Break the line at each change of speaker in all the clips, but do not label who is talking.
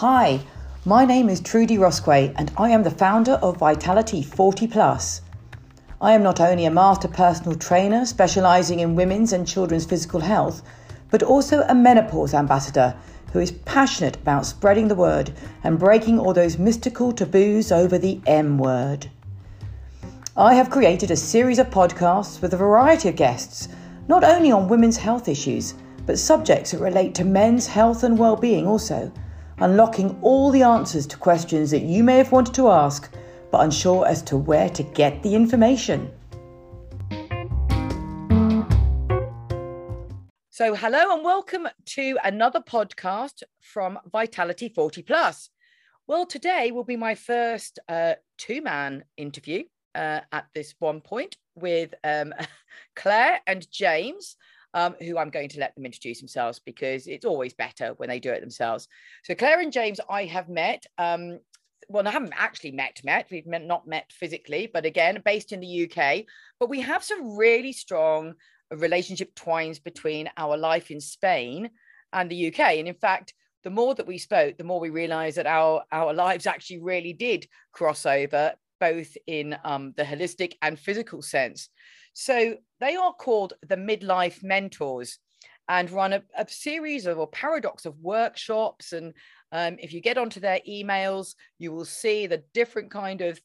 Hi, my name is Trudy Rosquay and I am the founder of Vitality 40 Plus. I am not only a master personal trainer specializing in women's and children's physical health, but also a menopause ambassador who is passionate about spreading the word and breaking all those mystical taboos over the M word. I have created a series of podcasts with a variety of guests, not only on women's health issues, but subjects that relate to men's health and well-being also, unlocking all the answers to questions that you may have wanted to ask but unsure as to where to get the information. So, hello and welcome to another podcast from Vitality 40 Plus. Well, today will be my first uh, two man interview uh, at this one point with um, Claire and James. Um, who I'm going to let them introduce themselves because it's always better when they do it themselves. So Claire and James, I have met. Um, well, I haven't actually met met. We've met, not met physically, but again, based in the UK. But we have some really strong relationship twines between our life in Spain and the UK. And in fact, the more that we spoke, the more we realized that our, our lives actually really did cross over, both in um, the holistic and physical sense. So they are called the Midlife Mentors and run a, a series of or paradox of workshops. And um, if you get onto their emails, you will see the different kind of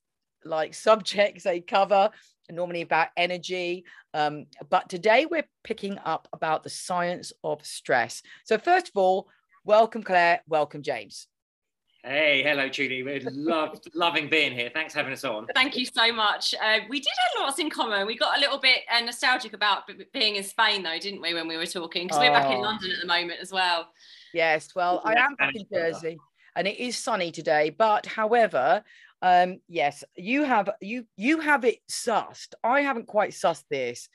like subjects they cover normally about energy. Um, but today we're picking up about the science of stress. So, first of all, welcome, Claire. Welcome, James.
Hey, hello, Julie. We're loved, loving being here. Thanks for having us on.
Thank you so much. Uh, we did have lots in common. We got a little bit uh, nostalgic about b- being in Spain, though, didn't we, when we were talking? Because oh. we're back in London at the moment as well.
Yes, well, I am back in Jersey and it is sunny today. But however, um, yes, you have you you have it sussed. I haven't quite sussed this,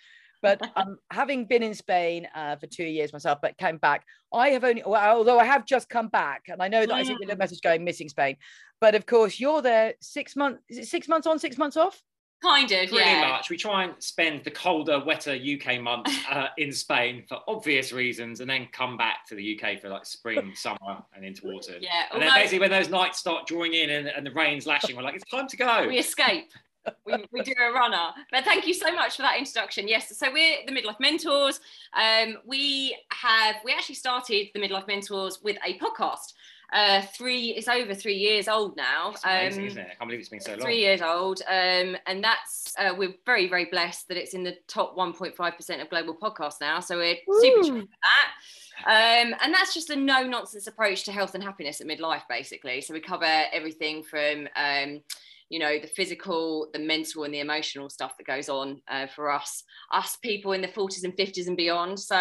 but um, having been in Spain uh, for two years myself, but came back, I have only well, although I have just come back, and I know that mm. I see the message going missing Spain, but of course you're there six months. Is it six months on, six months off?
Kind of, yeah.
Pretty
yeah.
much. We try and spend the colder, wetter UK months uh, in Spain for obvious reasons, and then come back to the UK for like spring, summer, and into autumn.
Yeah.
And then basically, when those nights start drawing in and, and the rain's lashing, we're like, it's time to go.
We escape. We, we do a runner. But thank you so much for that introduction. Yes, so we're the Midlife Mentors. Um, we have we actually started the Midlife Mentors with a podcast uh, three it's over three years old now
it's amazing, um, isn't it? i can't believe it's been so long
three years old um, and that's uh, we're very very blessed that it's in the top 1.5% of global podcasts now so we're Woo. super for that um, and that's just a no nonsense approach to health and happiness at midlife basically so we cover everything from um, you know the physical the mental and the emotional stuff that goes on uh, for us us people in the 40s and 50s and beyond. So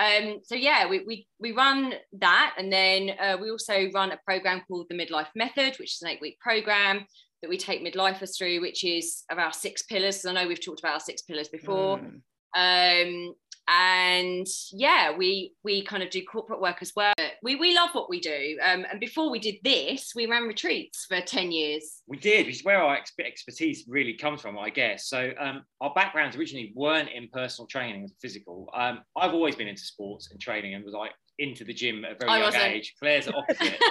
um so yeah we we, we run that. And then uh, we also run a program called the midlife method which is an eight week program that we take midlifers through which is of our six pillars. I know we've talked about our six pillars before. Mm. um and yeah we we kind of do corporate work as well we, we love what we do. Um, and before we did this we ran retreats for 10 years.
We did which is where our expertise really comes from i guess. So um, our backgrounds originally weren't in personal training and physical. Um, i've always been into sports and training and was like into the gym at a very I young wasn't. age. Claire's the opposite.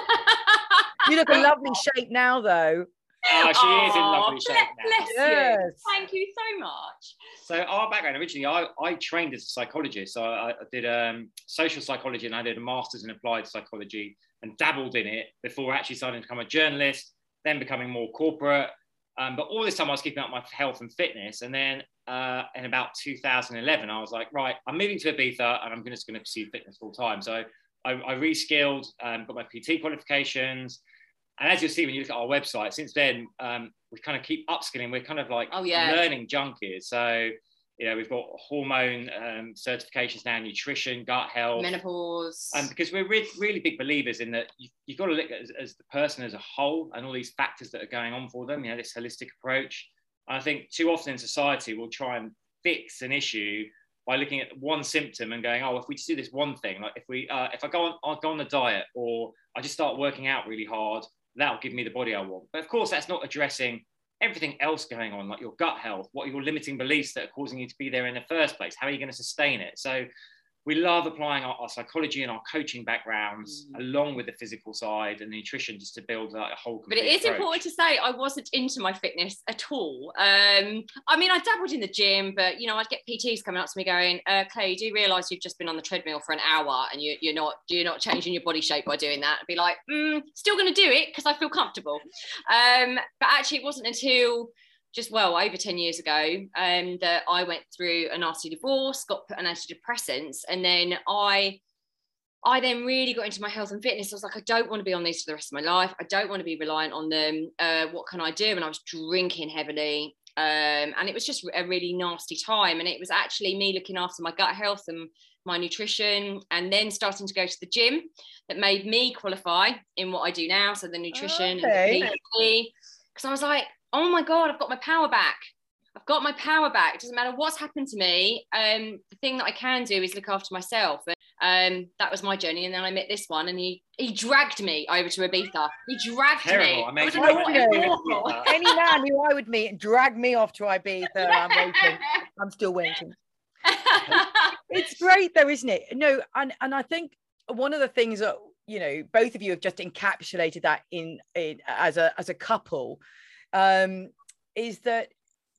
You look a lovely shape now though
Oh, she Aww, is in lovely shape now.
Bless yes. you. Thank you so much.
So our background originally, I, I trained as a psychologist. So I, I did um, social psychology and I did a master's in applied psychology and dabbled in it before actually starting to become a journalist, then becoming more corporate. Um, but all this time I was keeping up my health and fitness. And then uh, in about 2011, I was like, right, I'm moving to Ibiza and I'm just going to pursue fitness full time. So I, I reskilled, um, got my PT qualifications, and as you'll see when you look at our website, since then um, we kind of keep upskilling. We're kind of like
oh, yeah.
learning junkies. So you know we've got hormone um, certifications now, nutrition, gut health,
menopause.
And um, because we're re- really big believers in that you, have got to look at as, as, the person as a whole and all these factors that are going on for them. You know this holistic approach. And I think too often in society we'll try and fix an issue by looking at one symptom and going, oh, if we just do this one thing, like if we, uh, if I go on, I'll go on a diet, or I just start working out really hard, that'll give me the body I want. But of course, that's not addressing everything else going on, like your gut health, what are your limiting beliefs that are causing you to be there in the first place? How are you going to sustain it? So we love applying our, our, psychology and our coaching backgrounds mm. along with the physical side and nutrition just to build like, a whole
but it is
approach.
important to say i wasn't into my fitness at all um, i mean i dabbled in the gym but you know i'd get pts coming up to me going uh, Claire do you realize you've just been on the treadmill for an hour and you, are not you're not changing your body shape by doing that I'd be like mm, still going to do it because i feel comfortable um, but actually it wasn't until just well over 10 years ago um, that I went through a nasty divorce, got put on antidepressants, and then I I then really got into my health and fitness. I was like, I don't want to be on these for the rest of my life. I don't want to be reliant on them. Uh, what can I do? And I was drinking heavily. Um, and it was just a really nasty time. And it was actually me looking after my gut health and my nutrition and then starting to go to the gym that made me qualify in what I do now. So the nutrition okay. and the Because I was like, oh my God, I've got my power back. I've got my power back. It doesn't matter what's happened to me. Um, the thing that I can do is look after myself. And um, that was my journey. And then I met this one, and he he dragged me over to Ibiza. He dragged
Terrible.
me.
I Any man who I would meet and drag me off to Ibiza, I'm waiting. I'm still waiting. it's great though, isn't it? No, and and I think one of the things that you know both of you have just encapsulated that in, in as a as a couple um, is that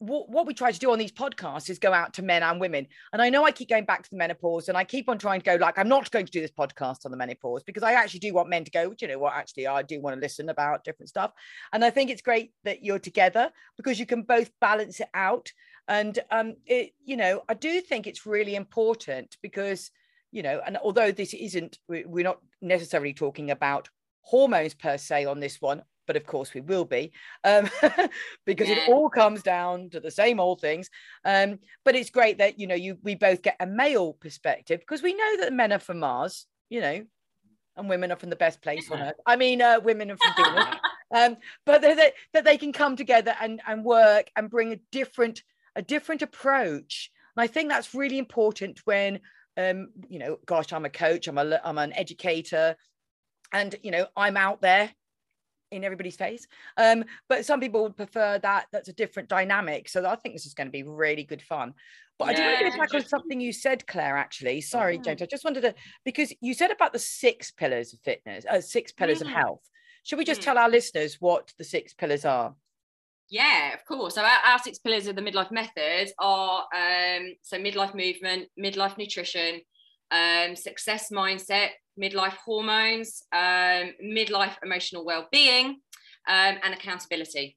what, what we try to do on these podcasts is go out to men and women. And I know I keep going back to the menopause and I keep on trying to go, like, I'm not going to do this podcast on the menopause because I actually do want men to go, you know what, actually, I do want to listen about different stuff. And I think it's great that you're together because you can both balance it out. And, um, it, you know, I do think it's really important because, you know, and although this isn't, we're not necessarily talking about hormones per se on this one but of course we will be um, because yeah. it all comes down to the same old things. Um, but it's great that you know you we both get a male perspective because we know that men are from mars you know and women are from the best place on earth. I mean uh, women are from venus. Um, but that, that they can come together and, and work and bring a different a different approach. And i think that's really important when um, you know gosh i'm a coach i'm a i'm an educator and you know i'm out there in everybody's face. Um, but some people would prefer that. That's a different dynamic. So I think this is going to be really good fun. But yeah, I do want to go back on something you said, Claire, actually. Sorry, mm. James. I just wanted to, because you said about the six pillars of fitness, uh, six pillars of health. Should we just mm. tell our listeners what the six pillars are?
Yeah, of course. So our, our, six pillars of the midlife method are um, so midlife movement, midlife nutrition, um, success mindset, midlife hormones, um, midlife emotional well-being, um, and accountability.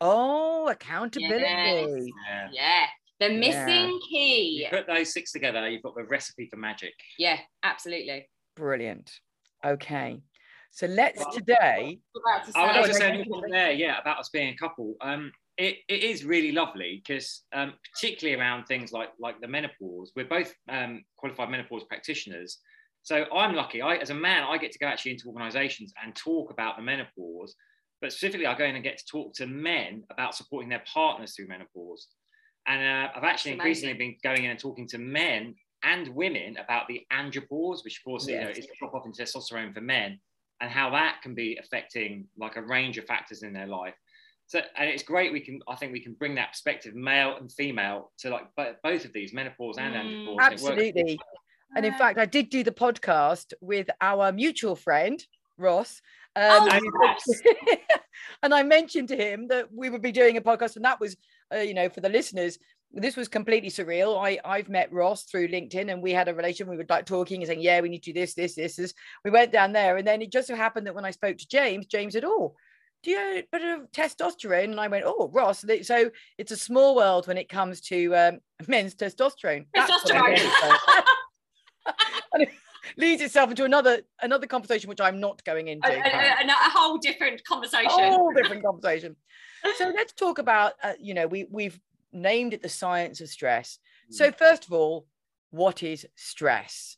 Oh, accountability.
Yes. Yeah. yeah. The missing yeah. key.
You put those six together, you've got the recipe for magic.
Yeah, absolutely.
Brilliant. Okay. So let's well, today.
I was just saying there, yeah, about us being a couple. Um, it, it is really lovely because um, particularly around things like like the menopause, we're both um, qualified menopause practitioners, so I'm lucky. I, as a man, I get to go actually into organisations and talk about the menopause. But specifically, I go in and get to talk to men about supporting their partners through menopause. And uh, I've actually increasingly been going in and talking to men and women about the andropause, which of course yes. you know, is the drop off in testosterone for men, and how that can be affecting like a range of factors in their life. So, and it's great. We can, I think, we can bring that perspective, male and female, to like both of these menopause and mm, andropause.
Absolutely. And in fact, I did do the podcast with our mutual friend, Ross. Um, oh, and I mentioned to him that we would be doing a podcast, and that was, uh, you know, for the listeners, this was completely surreal. I I've met Ross through LinkedIn, and we had a relation. We were like talking and saying, "Yeah, we need to do this, this, this, this." We went down there, and then it just so happened that when I spoke to James, James said, "Oh, do you have a bit of testosterone?" And I went, "Oh, Ross." So it's a small world when it comes to um, men's testosterone.
Testosterone.
and it leads itself into another another conversation which I'm not going into. A,
a, a whole different conversation. A
whole different conversation. so let's talk about uh, you know we we've named it the science of stress. Mm. So first of all, what is stress?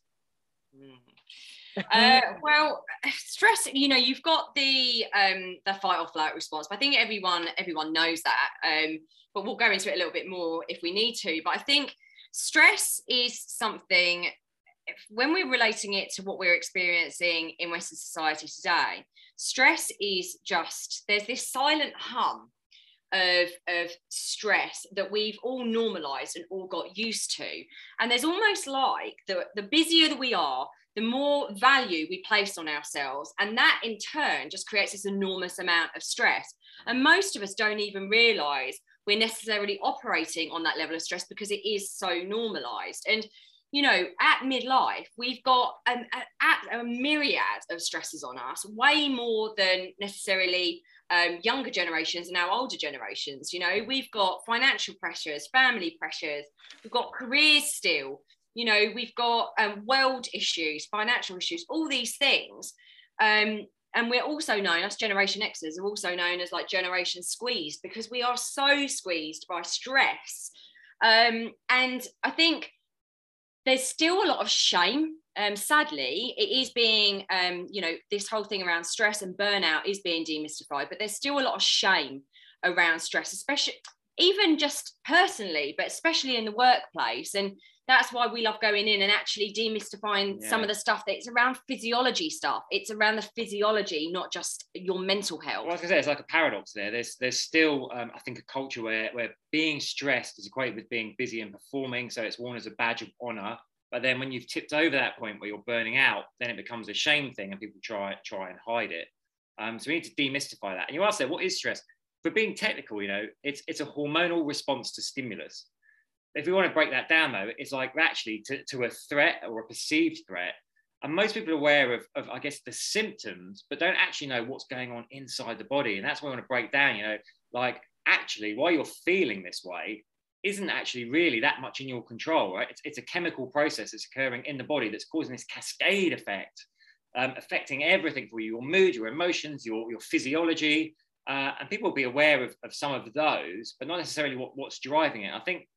Mm. uh, well, stress. You know, you've got the um, the fight or flight response. But I think everyone everyone knows that. Um, but we'll go into it a little bit more if we need to. But I think stress is something when we're relating it to what we're experiencing in Western society today, stress is just there's this silent hum of, of stress that we've all normalized and all got used to. And there's almost like the, the busier that we are, the more value we place on ourselves. And that in turn just creates this enormous amount of stress. And most of us don't even realize we're necessarily operating on that level of stress because it is so normalized. And you know, at midlife, we've got an, a, a myriad of stresses on us, way more than necessarily um, younger generations and now older generations. You know, we've got financial pressures, family pressures, we've got careers still, you know, we've got um, world issues, financial issues, all these things. Um, and we're also known, us Generation Xers are also known as like Generation Squeezed because we are so squeezed by stress. Um, and I think there's still a lot of shame. Um, sadly, it is being, um, you know, this whole thing around stress and burnout is being demystified, but there's still a lot of shame around stress, especially even just personally, but especially in the workplace. And that's why we love going in and actually demystifying yeah. some of the stuff that's around physiology stuff. It's around the physiology, not just your mental health.
Well, I was say, it's like a paradox there. There's there's still, um, I think, a culture where where being stressed is equated with being busy and performing, so it's worn as a badge of honor. But then when you've tipped over that point where you're burning out, then it becomes a shame thing, and people try try and hide it. Um, so we need to demystify that. And you ask there, what is stress? For being technical, you know, it's it's a hormonal response to stimulus if we want to break that down though, it's like actually to, to a threat or a perceived threat. And most people are aware of, of, I guess, the symptoms, but don't actually know what's going on inside the body. And that's what I want to break down, you know, like actually why you're feeling this way isn't actually really that much in your control, right? It's, it's a chemical process that's occurring in the body that's causing this cascade effect, um, affecting everything for you, your mood, your emotions, your, your physiology. Uh, and people will be aware of, of some of those, but not necessarily what, what's driving it. I think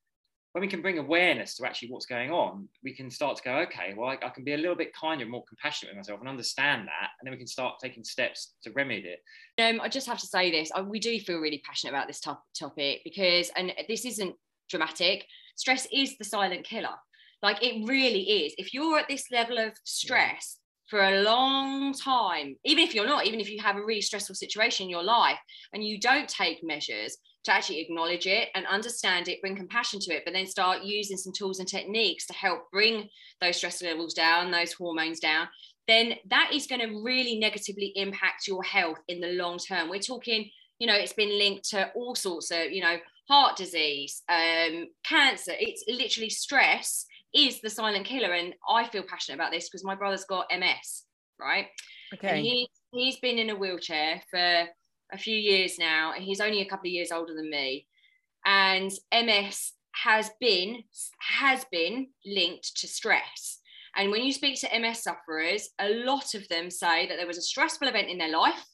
when we can bring awareness to actually what's going on, we can start to go, okay, well, I, I, can be a little bit kinder and more compassionate with myself and understand that. And then we can start taking steps to remedy it.
Um, I just have to say this I, we do feel really passionate about this top, topic because, and this isn't dramatic, stress is the silent killer. Like it really is. If you're at this level of stress, for a long time, even if you're not, even if you have a really stressful situation in your life and you don't take measures, to actually acknowledge it and understand it, bring compassion to it, but then start using some tools and techniques to help bring those stress levels down, those hormones down, then that is going to really negatively impact your health in the long term. We're talking, you know, it's been linked to all sorts of, you know, heart disease, um, cancer. It's literally stress is the silent killer. And I feel passionate about this because my brother's got MS, right? Okay. And he, he's been in a wheelchair for a few years now. and He's only a couple of years older than me, and MS has been has been linked to stress. And when you speak to MS sufferers, a lot of them say that there was a stressful event in their life,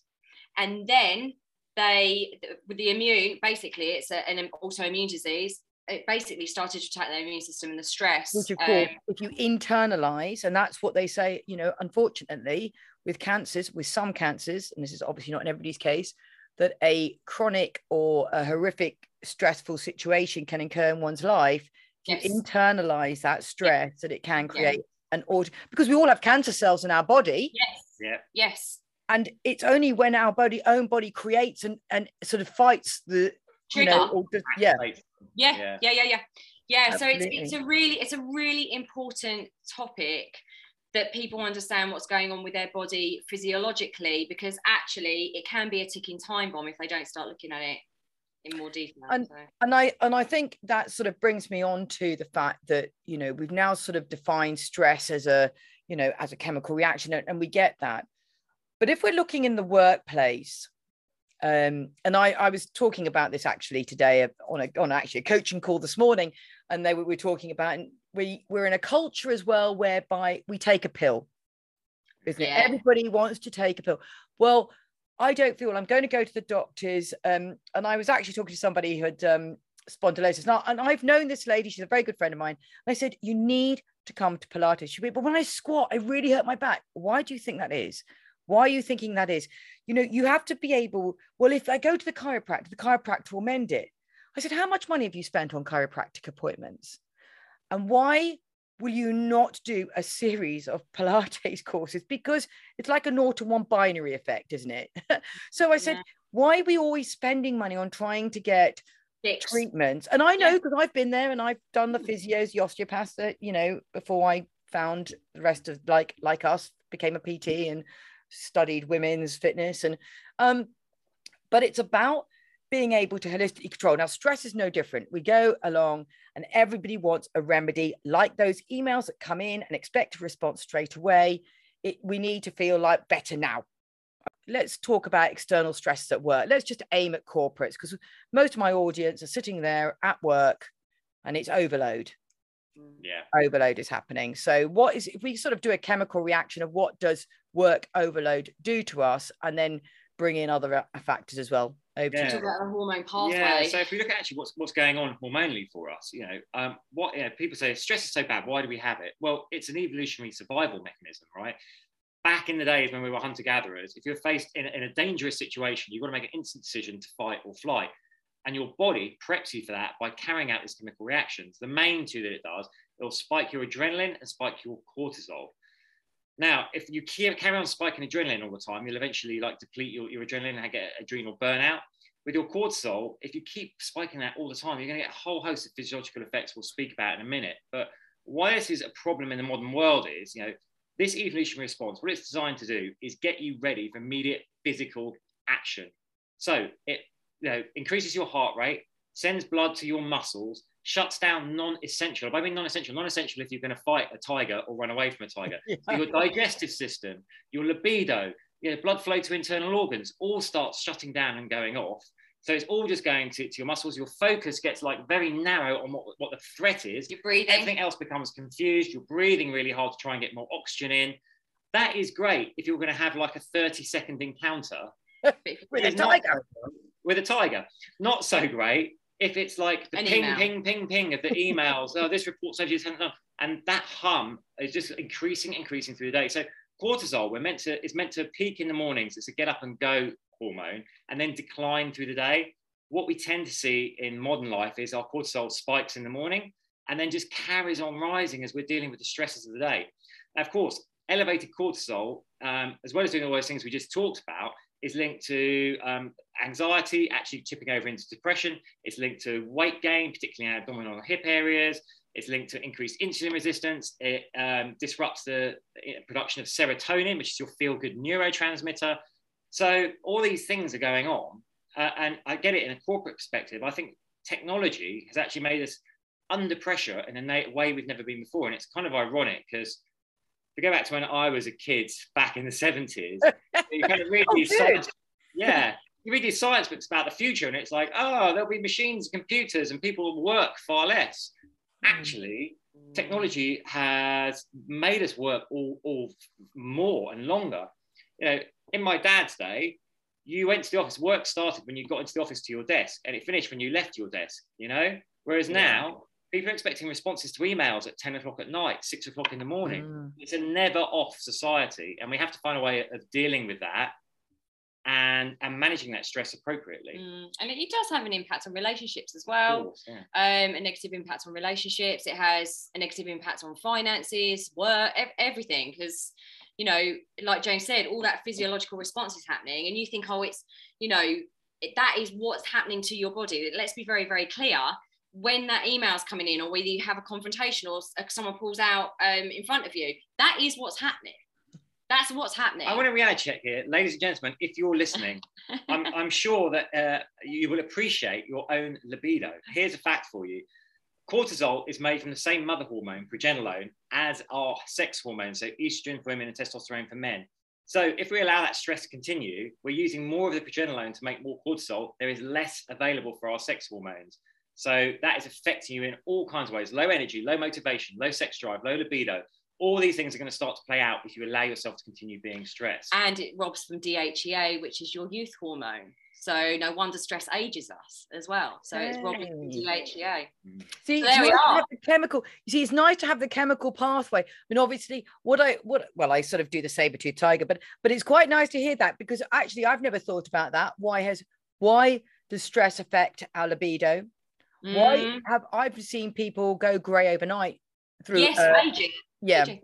and then they with the immune basically it's a, an autoimmune disease it basically started to attack their immune system and the stress.
Which of course, um, if you internalize, and that's what they say, you know, unfortunately, with cancers, with some cancers, and this is obviously not in everybody's case, that a chronic or a horrific stressful situation can occur in one's life. If yes. you internalize that stress, that it can create yeah. an order because we all have cancer cells in our body.
Yes.
Yeah.
Yes.
And it's only when our body own body creates and, and sort of fights the Trigger. you know, just,
yeah. yeah. Yeah. Yeah. Yeah. Yeah. Yeah. So it's it's a really it's a really important topic that people understand what's going on with their body physiologically because actually it can be a ticking time bomb if they don't start looking at it in more detail
and, so. and i and i think that sort of brings me on to the fact that you know we've now sort of defined stress as a you know as a chemical reaction and, and we get that but if we're looking in the workplace um, and I, I was talking about this actually today on a on actually a coaching call this morning, and they were, we were talking about and we we're in a culture as well whereby we take a pill, isn't yeah. it? Everybody wants to take a pill. Well, I don't feel I'm going to go to the doctors. Um, and I was actually talking to somebody who had um, spondylosis. Now, and I've known this lady, she's a very good friend of mine. And I said, You need to come to Pilates. She went, But when I squat, I really hurt my back. Why do you think that is? Why are you thinking that is? You know, you have to be able, well, if I go to the chiropractor, the chiropractor will mend it. I said, How much money have you spent on chiropractic appointments? And why will you not do a series of Pilates courses? Because it's like a naught to one binary effect, isn't it? so I said, yeah. why are we always spending money on trying to get
Fix.
treatments? And I know
Yeah.
because I've been there and I've done the physios, the osteopaths that, you know, before I found the rest of like like us, became a PT and studied women's fitness. And um, but it's about being able to holistically control. Now, stress is no different. We go along and everybody wants a remedy, like those emails that come in and expect a response straight away. It, we need to feel like better now. Let's talk about external stress at work. Let's just aim at corporates because most of my audience are sitting there at work and it's overload.
Yeah.
Overload is happening. So, what is if we sort of do a chemical reaction of what does work overload do to us and then bring in other uh, factors as well? Over
Yeah.
to
Talk about the hormone pathway.
Yeah, so if we look at actually what's what's going on hormonally for us, you know, um, what you know, people say stress is so bad. Why do we have it? Well, it's an evolutionary survival mechanism, right? Back in the days when we were hunter gatherers, if you're faced in, in a dangerous situation, you've got to make an instant decision to fight or flight, and your body preps you for that by carrying out these chemical reactions. The main two that it does, it'll spike your adrenaline and spike your cortisol. Now, if you carry on spiking adrenaline all the time, you'll eventually like deplete your, your adrenaline and get adrenal burnout. With your cortisol, if you keep spiking that all the time, you're going to get a whole host of physiological effects we'll speak about in a minute. But why this is a problem in the modern world is, you know, this evolutionary response, what it's designed to do is get you ready for immediate physical action. So it you know, increases your heart rate, sends blood to your muscles, shuts down non-essential. If I mean non-essential, non-essential if you're going to fight a tiger or run away from a tiger. So your digestive system, your libido, your blood flow to internal organs all starts shutting down and going off. So it's all just going to, to your muscles. Your focus gets like very narrow on what, what the threat is.
You're breathing.
Everything else becomes confused. You're breathing really hard to try and get more oxygen in. That is great if you're going to have like a 30 second encounter
with a
It's not-
tiger.
With a tiger. Not so great if it's like the
An
ping,
email.
ping, ping, ping of the emails. oh, this report says you sent it on. And that hum is just increasing, increasing through the day. So cortisol, we're meant to, is meant to peak in the mornings. It's a get up and go hormone and then decline through the day. What we tend to see in modern life is our cortisol spikes in the morning and then just carries on rising as we're dealing with the stresses of the day. Now, of course, elevated cortisol, um, as well as doing all those things we just talked about, is linked to um, anxiety, actually tipping over into depression. It's linked to weight gain, particularly in abdominal and hip areas. It's linked to increased insulin resistance. It um, disrupts the uh, production of serotonin, which is your feel good neurotransmitter. So, all these things are going on. Uh, and I get it in a corporate perspective. I think technology has actually made us under pressure in a way we've never been before. And it's kind of ironic because to go back to when I was a kid back in the 70s, you kind of read
Oh,
these science, yeah, you read these science books about the future, and it's like, oh, there'll be machines, and computers, and people will work far less. Hmm. Actually, technology has made us work all, all more and longer. You know, in my dad's day, you went to the office, work started when you got into the office to your desk, and it finished when you left your desk, you know? Whereas now, people are expecting responses to emails at 10 o'clock at night, six o'clock in the morning
Mm.
it's a never off society and we have to find a way of dealing with that and and managing that stress appropriately
Mm, and it, does have an impact on relationships as well.
course, yeah.
Um, a negative impact on relationships. It has a negative impact on finances, work, ev- everything. Because you know, like James said, all that physiological response is happening, and you think, oh, it's you know, it, that is what's happening to your body. Let's be very, very clear. When that email's coming in, or whether you have a confrontation, or someone pulls out um, in front of you, that is what's happening. That's what's happening.
i want to reality check here. Ladies and gentlemen if you're listening I'm, I'm sure that uh, you will appreciate your own libido. Here's a fact for you. Cortisol is made from the same mother hormone progesterone as our sex hormones so estrogen for women and testosterone for men. So if we allow that stress to continue we're using more of the progesterone to make more cortisol. There is less available for our sex hormones so that is affecting you in all kinds of ways low energy low motivation low sex drive low libido all these things are going to start to play out if you allow yourself to continue being stressed
and it robs from DHEA, which is your youth hormone. So no wonder stress ages us as well. So it's robbing. DHEA. Mm.
See,
So
it's
there we
nice to
are.
have the chemical. You see, it's nice to have the chemical pathway. I mean, obviously, what I what well, I sort of do the saber tooth tiger, but but it's quite nice to hear that because actually, I've never thought about that. Why has why does stress affect our libido? Why
Mm.
have I've seen people go grey overnight through?
Yes,
uh,
aging.
yeah,
aging.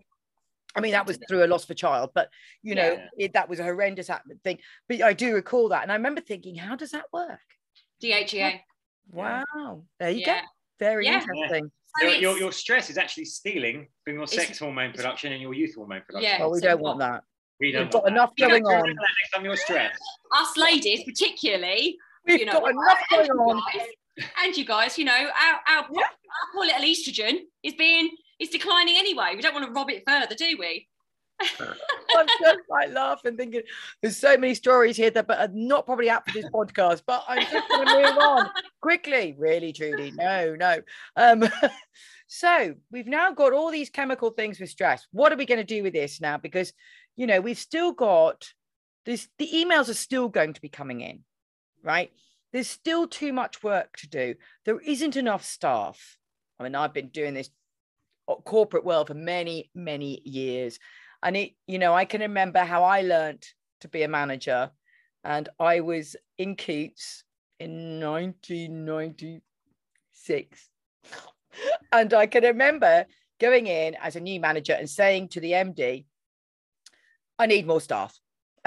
I mean, that was through a loss of a child, but you know,
Yeah.
it, that was a horrendous hap- thing. But I do recall that. And I remember thinking, how does that work?
DHEA.
Wow. There you
Yeah.
go. Very
Yeah.
interesting.
So
Your, your, your stress is actually stealing from your
It's-
sex hormone production and your youth hormone production.
Yeah.
Well, we
so
don't want that.
We don't
We've
don't
got enough
that.
going
Remember
on.
that Next time you're stressed.
us ladies, particularly,
We've
you know,
got enough going
you
on.
And you guys, you know, our our,
Yeah.
our poor little estrogen is being is declining anyway. We don't want to rob it further, do we?
I'm just like laughing, thinking there's so many stories here that but are not probably apt for this podcast. But I'm just going to move on quickly. Really, Judy, no, no. Um, so we've now got all these chemical things with stress. What are we going to do with this now? Because you know we've still got this. The emails are still going to be coming in, right? There's still too much work to do. There isn't enough staff. I mean, I've been doing this corporate world for many, many years and it you know i can remember how i learned to be a manager and i was in Keats in 1996 and i can remember going in as a new manager and saying to the md i need more staff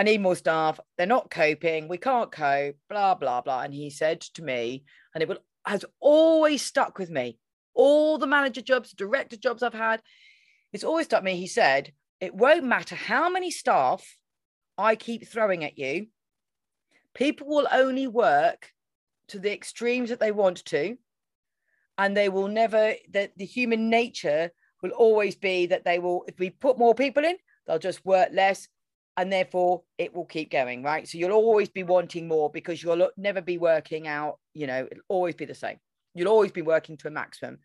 i need more staff they're not coping we can't cope blah blah blah and he said to me and it will, has always stuck with me all the manager jobs director jobs i've had it's always stuck me he said it won't matter how many staff I keep throwing at you. People will only work to the extremes that they want to. And they will never, that the human nature will always be that they will, if we put more people in, they'll just work less. And therefore it will keep going, right? So you'll always be wanting more because you'll never be working out, you know, it'll always be the same. You'll always be working to a maximum.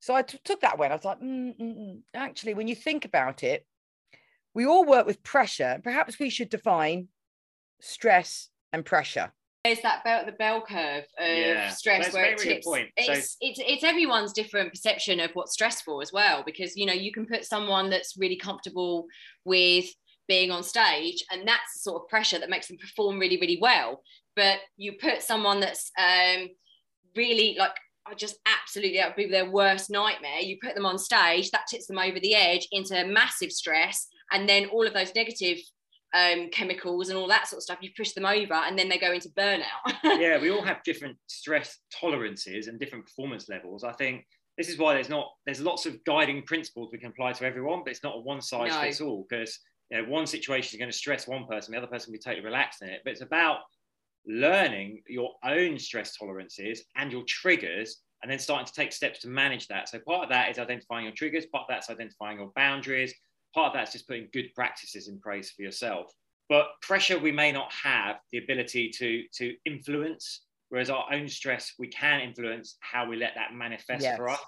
So I t- took that one. I was like, mm, mm, mm. actually, when you think about it, we all work with pressure. Perhaps we should define stress and pressure.
There's that bell, the bell curve of
Yeah,
stress
that's
where it tips.
point. So-
It's, it's it's everyone's different perception of what's stressful as well, because you know you can put someone that's really comfortable with being on stage, and that's the sort of pressure that makes them perform really really well. But you put someone that's um, really like I just absolutely that would be their worst nightmare. You put them on stage, that tips them over the edge into massive stress, and then all of those negative um, chemicals and all that sort of stuff, you push them over, and then they go into burnout.
yeah, we all have different stress tolerances and different performance levels. I think this is why there's not there's lots of guiding principles we can apply to everyone, but it's not a one size
No.
fits all because you know, one situation is going to stress one person, the other person will be totally relaxed in it. But it's about learning your own stress tolerances and your triggers and then starting to take steps to manage that. So part of that is identifying your triggers, part of that's identifying your boundaries, part of that's just putting good practices in place for yourself. But pressure we may not have the ability to to influence, whereas our own stress we can influence how we let that manifest
Yes.
for us.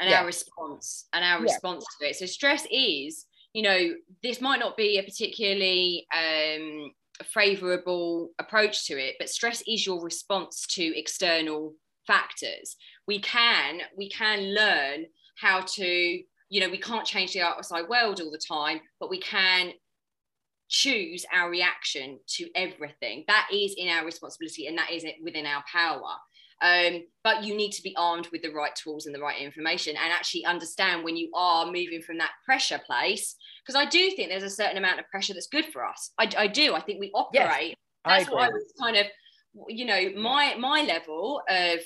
and
Yeah.
our response and our
Yeah.
response to it. So stress is, you know, this might not be a particularly um, favorable approach to it, but stress is your response to external factors. We can we can learn how to, you know, we can't change the outside world all the time, but we can choose our reaction to everything. That is in our responsibility and that is it within our power. Um, but you need to be armed with the right tools and the right information and actually understand when you are moving from that pressure place. Because I do think there's a certain amount of pressure that's good for us. I, I do. I think we operate.
I
That's what I was kind of, you know, my my level of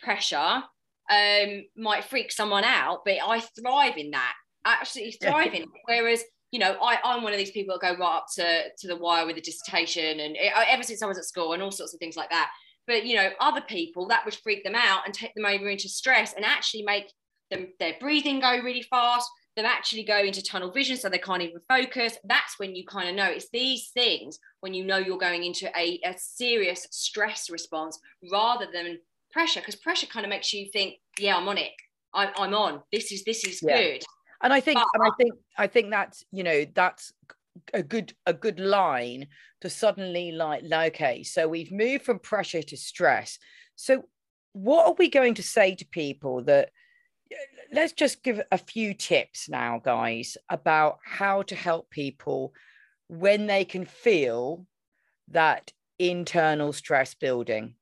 pressure um, might freak someone out, but I thrive in that. I absolutely thrive in it. Whereas you know, I, I'm one of these people that go right up to, to the wire with a dissertation and it, ever since I was at school and all sorts of things like that. But, you know, other people that would freak them out and take them over into stress and actually make them their breathing go really fast, them actually go into tunnel vision so they can't even focus. That's when you kind of know it's these things when you know you're going into a, a serious stress response rather than pressure, because pressure kind of makes you think, yeah, I'm on it. I, I'm on. This is this is
Yeah.
good.
and i think
But-
and i think i think that you know that's a good a good line to suddenly like okay so we've moved from pressure to stress. So what are we going to say to people that uh, let's just give a few tips now guys about how to help people when they can feel that internal stress building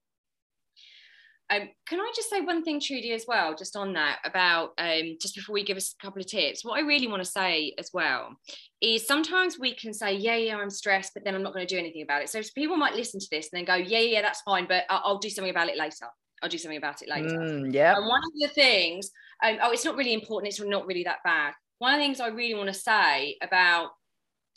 Um, can I just say one thing, Trudy, as well, just on that about um, just before we give us a couple of tips? What I really want to say as well is sometimes we can say, yeah, yeah, I'm stressed, but then I'm not going to do anything about it. So people might listen to this and then go, yeah, yeah, that's fine, but I'll, I'll do something about it later. I'll do something about it later.
Mm, yeah.
And one of the things, um, oh, it's not really important. It's not really that bad. One of the things I really want to say about,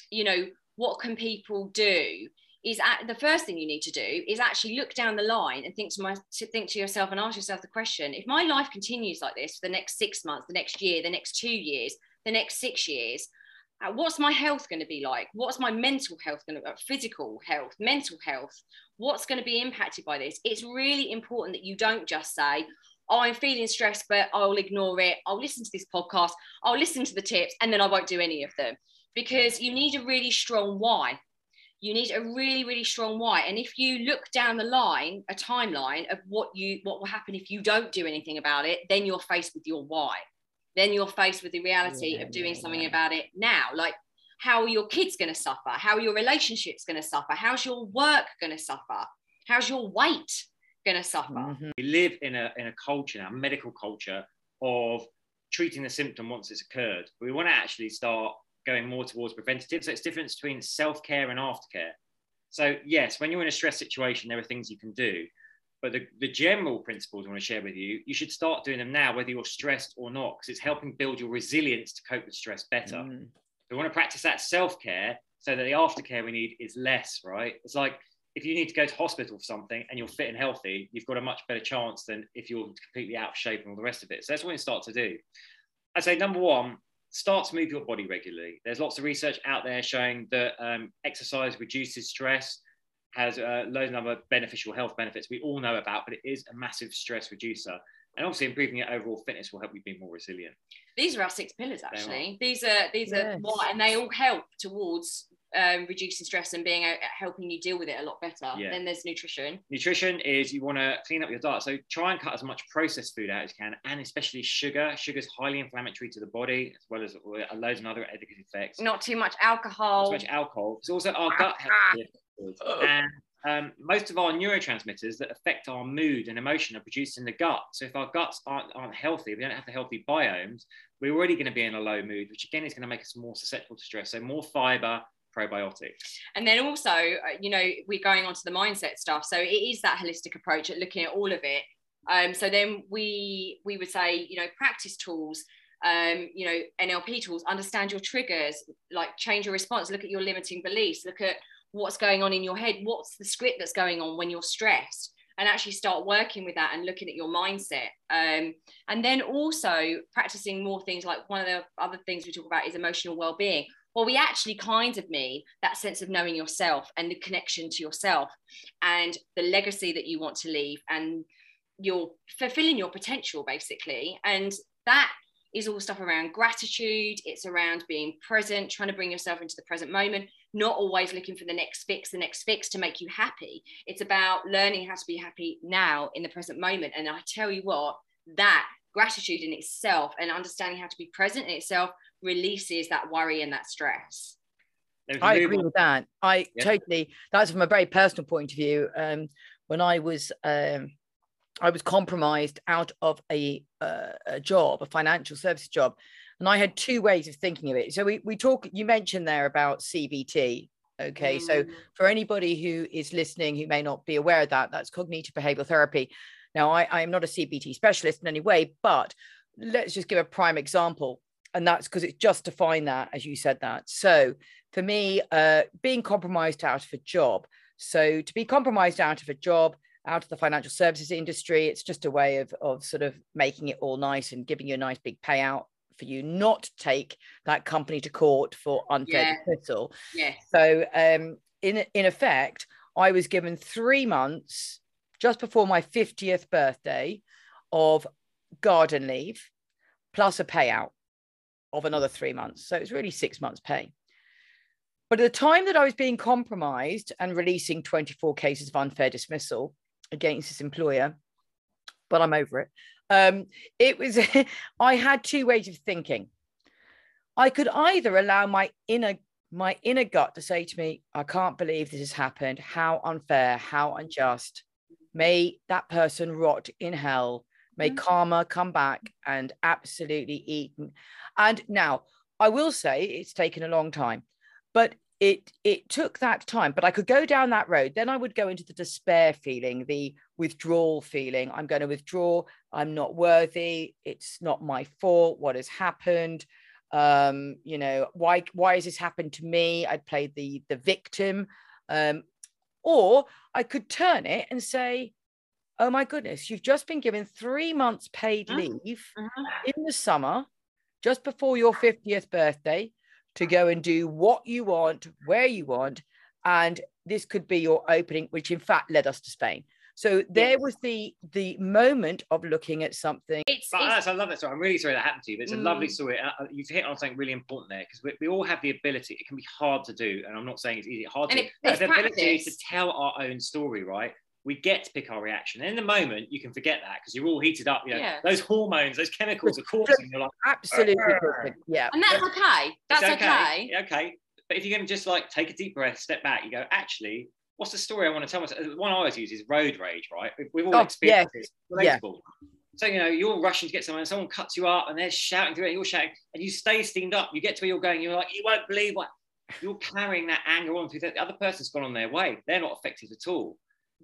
you know, what can people do is at, the first thing you need to do is actually look down the line and think to my think to yourself and ask yourself the question if my life continues like this for the next six months the next year the next two years the next six years uh, what's my health going to be like? What's my mental health going to be uh, physical health mental health? What's going to be impacted by this? It's really important that you don't just say oh, I'm feeling stressed, but I'll ignore it. I'll listen to this podcast. I'll listen to the tips, and then I won't do any of them. Because you need a really strong why you need a really really strong why. And if you look down the line a timeline of what you what will happen if you don't do anything about it then you're faced with your why. Then you're faced with the reality yeah, of doing yeah, something yeah. about it now. Like how are your kids going to suffer? How are your relationships going to suffer? How's your work going to suffer? How's your weight going to suffer? Mm-hmm.
we live in a in a culture now medical culture of treating the symptom once it's occurred. We want to actually start going more towards preventative. So it's difference between self care and aftercare. So yes, when you're in a stress situation, there are things you can do. But the, the general principles I want to share with you, you should start doing them now, whether you're stressed or not, because it's helping build your resilience to cope with stress better. Mm. We want to practice that self care so that the aftercare we need is less, right? It's like if you need to go to hospital for something and you're fit and healthy, you've got a much better chance than if you're completely out of shape and all the rest of it. So that's what you start to do. I'd say number one, start to move your body regularly. There's lots of research out there showing that um, exercise reduces stress, has uh, loads of other beneficial health benefits we all know about, but it is a massive stress reducer. And obviously, improving your overall fitness will help you be more resilient.
These are our six pillars, actually. These are these yes. are what, and they all help towards um, reducing stress and being a, helping you deal with it a lot better. Yeah. Then there's nutrition.
Nutrition is you want to clean up your diet. So try and cut as much processed food out as you can, and especially sugar. Sugar is highly inflammatory to the body, as well as loads of other negative effects.
Not too much alcohol.
Not too much alcohol. It's also our gut health. and um, most of our neurotransmitters that affect our mood and emotion are produced in the gut. So if our guts aren't, aren't healthy, we don't have the healthy biomes, we're already going to be in a low mood, which again is going to make us more susceptible to stress. So more fiber, probiotics.
And then also, uh, you know, we're going on to the mindset stuff. So it is that holistic approach at looking at all of it. Um, so then we we would say, you know, practice tools, um, you know, NLP tools, understand your triggers, like change your response, look at your limiting beliefs, look at what's going on in your head, what's the script that's going on when you're stressed, and actually start working with that and looking at your mindset. Um, and then also practicing more things like one of the other things we talk about is emotional well-being well, we actually kind of mean that sense of knowing yourself and the connection to yourself and the legacy that you want to leave and you're fulfilling your potential basically. And that is all stuff around gratitude. It's around being present, trying to bring yourself into the present moment, not always looking for the next fix, the next fix to make you happy. It's about learning how to be happy now in the present moment. And I tell you what, that gratitude in itself and understanding how to be present in itself releases that worry and that stress.
I agree with that. I yeah. totally. That's from a very personal point of view. Um, when I was, um, I was compromised out of a, uh, a job, a financial services job, and I had two ways of thinking of it. So we we talk. You mentioned there about CBT. Okay, mm. so for anybody who is listening who may not be aware of that, that's cognitive behavioral therapy. Now, I, I am not a CBT specialist in any way, but let's just give a prime example and that's because it's just defined that as you said that so for me uh, being compromised out of a job so to be compromised out of a job out of the financial services industry it's just a way of, of sort of making it all nice and giving you a nice big payout for you not to take that company to court for unfair yeah. dismissal
yeah.
so um, in, in effect i was given three months just before my 50th birthday of garden leave plus a payout of another three months. So it was really six months' pay. But at the time that I was being compromised and releasing 24 cases of unfair dismissal against this employer, but I'm over it. Um, it was, I had two ways of thinking. I could either allow my inner my inner gut to say to me, I can't believe this has happened. How unfair, how unjust. May that person rot in hell may
Mhm.
karma come back and absolutely eaten and now i will say it's taken a long time but it it took that time but i could go down that road. Then i would go into the despair feeling the withdrawal feeling. I'm going to withdraw. I'm not worthy. It's not my fault. What has happened? Um you know why why has this happened to me? I played the the victim. Um or i could turn it and say oh my goodness you've just been given 3 months paid
Mhm.
leave
Mhm.
in the summer just before your 50th birthday to go and do what you want where you want and this could be your opening which in fact led us to spain so there
Yes.
was the the moment of looking at something
It's,
But
it's
I love that story. I'm really sorry that happened to you, but it's a lovely
Mm.
story. Uh, uh, You've hit on something really important there because we, we all have the ability. It can be hard to do, and I'm not saying it's easy. Hard
And
to
it- it's
the ability to tell our own story, right? We get to pick our reaction. And in the moment, you can forget that because you're all heated up. You know,
Yeah.
those hormones, those chemicals are coursing. You're like,
absolutely yeah
and that's okay. That's okay.
okay. Okay. But if you're going to just like take a deep breath, step back, you go, actually, what's the story I want to tell myself? The one I always use is road rage, right? We've, all
Oh,
experienced this.
Yeah.
So, you know, you're rushing to get someone, and someone cuts you up and they're shouting through it, you're shouting, and you stay steamed up. You get to where you're going, you're like, you won't believe what you're carrying that anger on through that. The other person's gone on their way. They're not affected at all.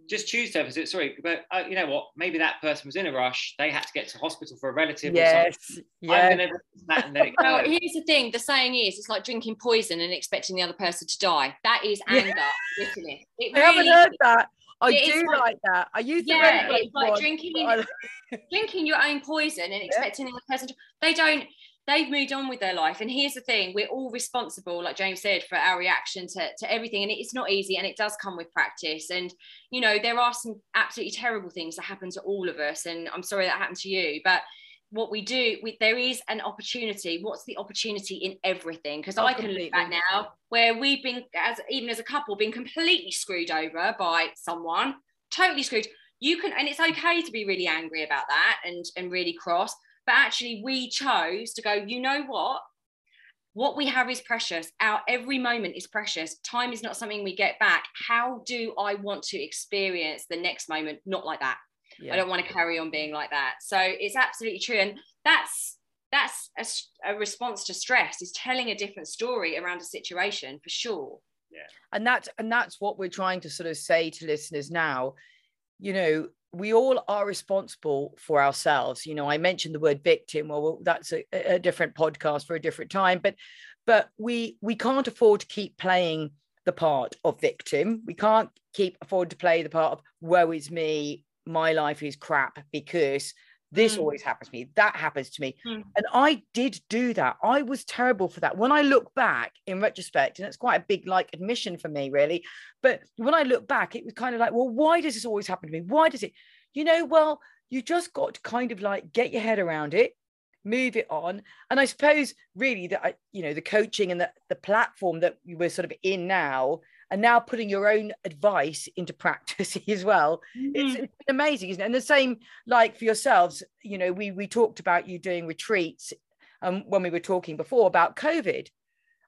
Just choose to visit. sorry, but uh, you know what? Maybe that person was in a rush. They had to get to hospital for a relative or
yes
something.
yeah
I'm going to that and let it
Well, here's the thing: the saying is, it's like drinking poison and expecting the other person to die. That is
Yeah.
anger, isn't it? It
i haven't
really
heard that i
It is
do
like-
like that i used to
Yeah,
read
it's like
one,
drinking
but
in-
I-
drinking your own poison and expecting the other person to, they don't they've moved on with their life. And here's the thing we're all responsible like james said for our reaction to, to everything. And it's not easy and it does come with practice. And you know there are some absolutely terrible things that happen to all of us. And i'm sorry that happened to you but what we do we, there is an opportunity. What's the opportunity in everything? Because
Oh,
i can look back now where we've been as even as a couple been completely screwed over by someone totally screwed. You can and it's okay to be really angry about that and and really cross but actually we chose to go you know what? What we have is precious. Our every moment is precious. Time is not something we get back. How do i want to experience the next moment? Not like that.
Yeah.
i don't want to carry on being like that. So it's absolutely true. And that's that's a response to stress is telling a different story around a situation for sure.
Yeah and that's and that's what we're trying to sort of say to listeners now. You know we all are responsible for ourselves. You know i mentioned the word victim. Well, that's a, a different podcast for a different time but but we we can't afford to keep playing the part of victim. We can't keep afford to play the part of woe is me. My life is crap because this
Mm.
always happens to me that happens to me.
Mm.
and i did do that. I was terrible for that. When i look back in retrospect and it's quite a big like admission for me really but when i look back it was kind of like well why does this always happen to me? Why does it you know well you just got to kind of like get your head around it move it on. And i suppose really that I, you know the coaching and the, the platform that we're sort of in now and now putting your own advice into practice as well. It's, it's been amazing isn't it? And the same like for yourselves you know we we talked about you doing retreats um, when we were talking before about covid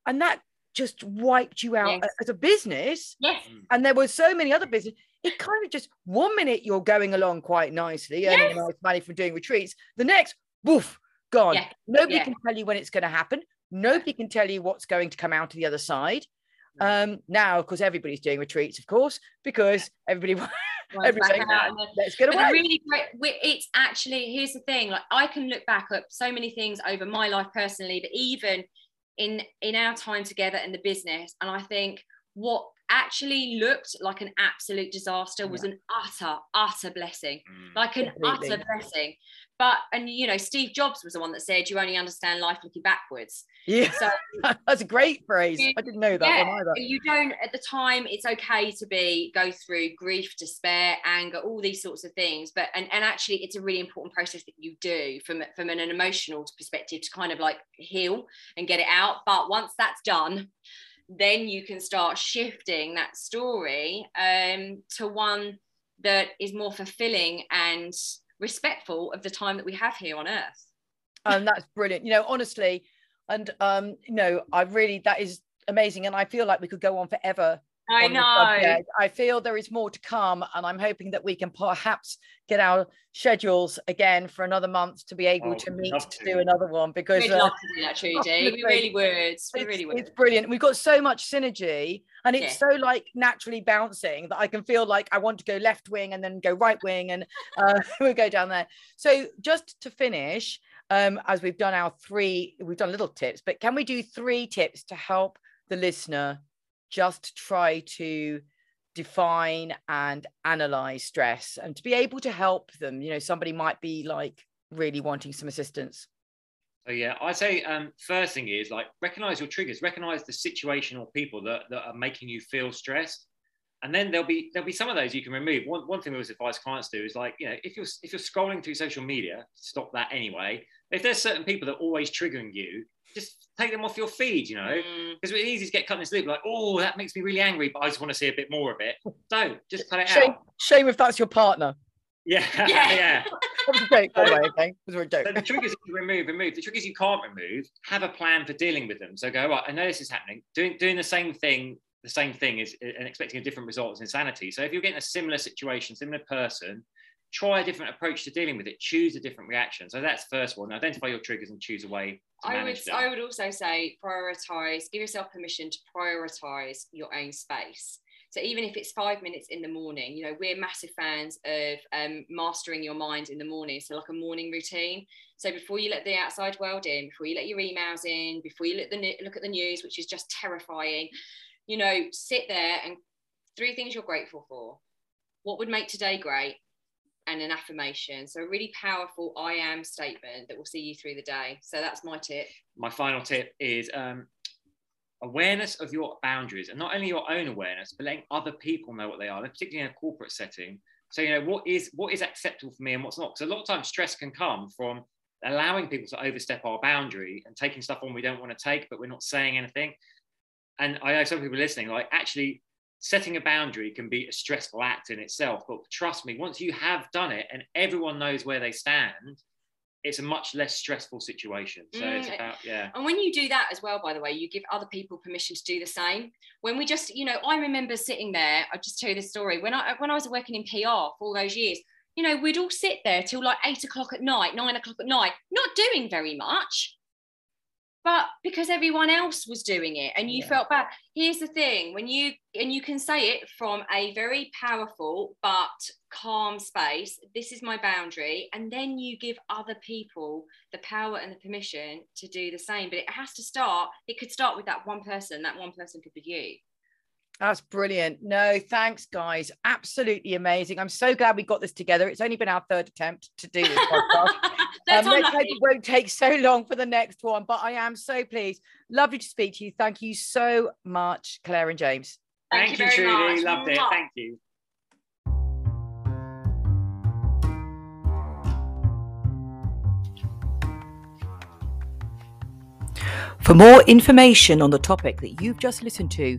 and that just wiped you out
Yes.
as a business.
Yes.
And there were so many other business it kind of just one minute you're going along quite nicely earning
Yes.
nice money from doing retreats the next woof gone.
Yeah.
nobody
Yeah.
can tell you when it's going to happen. Nobody can tell you what's going to come out of the other side um now of course everybody's doing retreats of course because everybody everything
out
let's get away
really great, it's actually here's the thing. Like I can look back at so many things over my life personally, but even in in our time together in the business, and I think what actually looked like an absolute disaster was an utter utter blessing,
Mm.
like an
Completely.
utter blessing. But and you know, Steve Jobs was the one that said you only understand life looking backwards.
yeah
So
that's a great phrase i didn't know that
yeah,
one either
you don't at the time it's okay to be go through grief despair anger all these sorts of things but and, and actually it's a really important process that you do from from an emotional perspective to kind of like heal and get it out but once that's done then you can start shifting that story um, to one that is more fulfilling and respectful of the time that we have here on earth.
And that's brilliant. You know honestly and um you know i really that is amazing. And i feel like we could go on forever
I know.
I feel there is more to come, and I'm hoping that we can perhaps get our schedules again for another month to be able oh, to meet to. to. do another one because
we'd uh, love to do that, Trudy. we really would. We really would.
It's brilliant. We've got so much synergy, and it's yeah. so like naturally bouncing that I can feel like I want to go left wing and then go right wing, and uh, we go down there. So just to finish, um, as we've done our three, we've done little tips, but can we do three tips to help the listener just try to define and analyze stress and to be able to help them? You know, somebody might be like really wanting some assistance.
So yeah, I say um, first thing is like recognize your triggers, recognize the situation or people that, that are making you feel stressed and then there'll be there'll be some of those you can remove. One, one thing we always advise clients do is like, you know, if you're if you're scrolling through social media, stop that anyway. If there's certain people that are always triggering you, just take them off your feed, you know, because mm. it's easy to get cut in this loop. Like, oh, that makes me really angry, but I just want to see a bit more of it. Don't just cut it
shame,
out.
Shame if that's your partner.
Yeah, yeah. yeah.
Was a joke, by the way. Okay, it was a joke.
So the triggers you remove, remove. The triggers you can't remove, have a plan for dealing with them. So go right. I know this is happening. Doing doing the same thing the same thing is and expecting a different result is insanity. So if you're getting a similar situation, similar person, try a different approach to dealing with it. Choose a different reaction. So that's first one. Identify your triggers and choose a way.
I would them. I would also say prioritize. Give yourself permission to prioritize your own space. So even if it's five minutes in the morning, you know we're massive fans of um, mastering your mind in the morning. So like a morning routine. So before you let the outside world in, before you let your emails in, before you look the look at the news, which is just terrifying, you know, sit there and three things you're grateful for. What would make today great? And an affirmation. So, a really powerful I am statement that will see you through the day. So, that's my tip.
My final tip is um, awareness of your boundaries and not only your own awareness, but letting other people know what they are, particularly in a corporate setting. So, you know, what is what is acceptable for me and what's not? Because a lot of times stress can come from allowing people to overstep our boundary and taking stuff on we don't want to take, but we're not saying anything and I know some people listening, like actually setting a boundary can be a stressful act in itself. But trust me, once you have done it and everyone knows where they stand, it's a much less stressful situation. So mm. it's about, yeah.
And when you do that as well, by the way, you give other people permission to do the same. When we just, you know, I remember sitting there, I'll just tell you this story. When I when I was working in PR for all those years, you know, we'd all sit there till like eight o'clock at night, nine o'clock at night, not doing very much but because everyone else was doing it and you yeah. felt bad here's the thing when you and you can say it from a very powerful but calm space this is my boundary and then you give other people the power and the permission to do the same but it has to start it could start with that one person that one person could be you
that's brilliant. No, thanks, guys. Absolutely amazing. I'm so glad we got this together. It's only been our third attempt to do this podcast. um, let's hope it won't take so long for the next one, but I am so pleased. Lovely to speak to you. Thank you so much, Claire and James.
Thank, Thank you, you Trudy. Loved it. Thank you.
For more information on the topic that you've just listened to,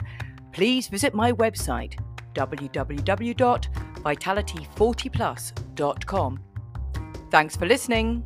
please visit my website www.vitality40plus.com. Thanks for listening.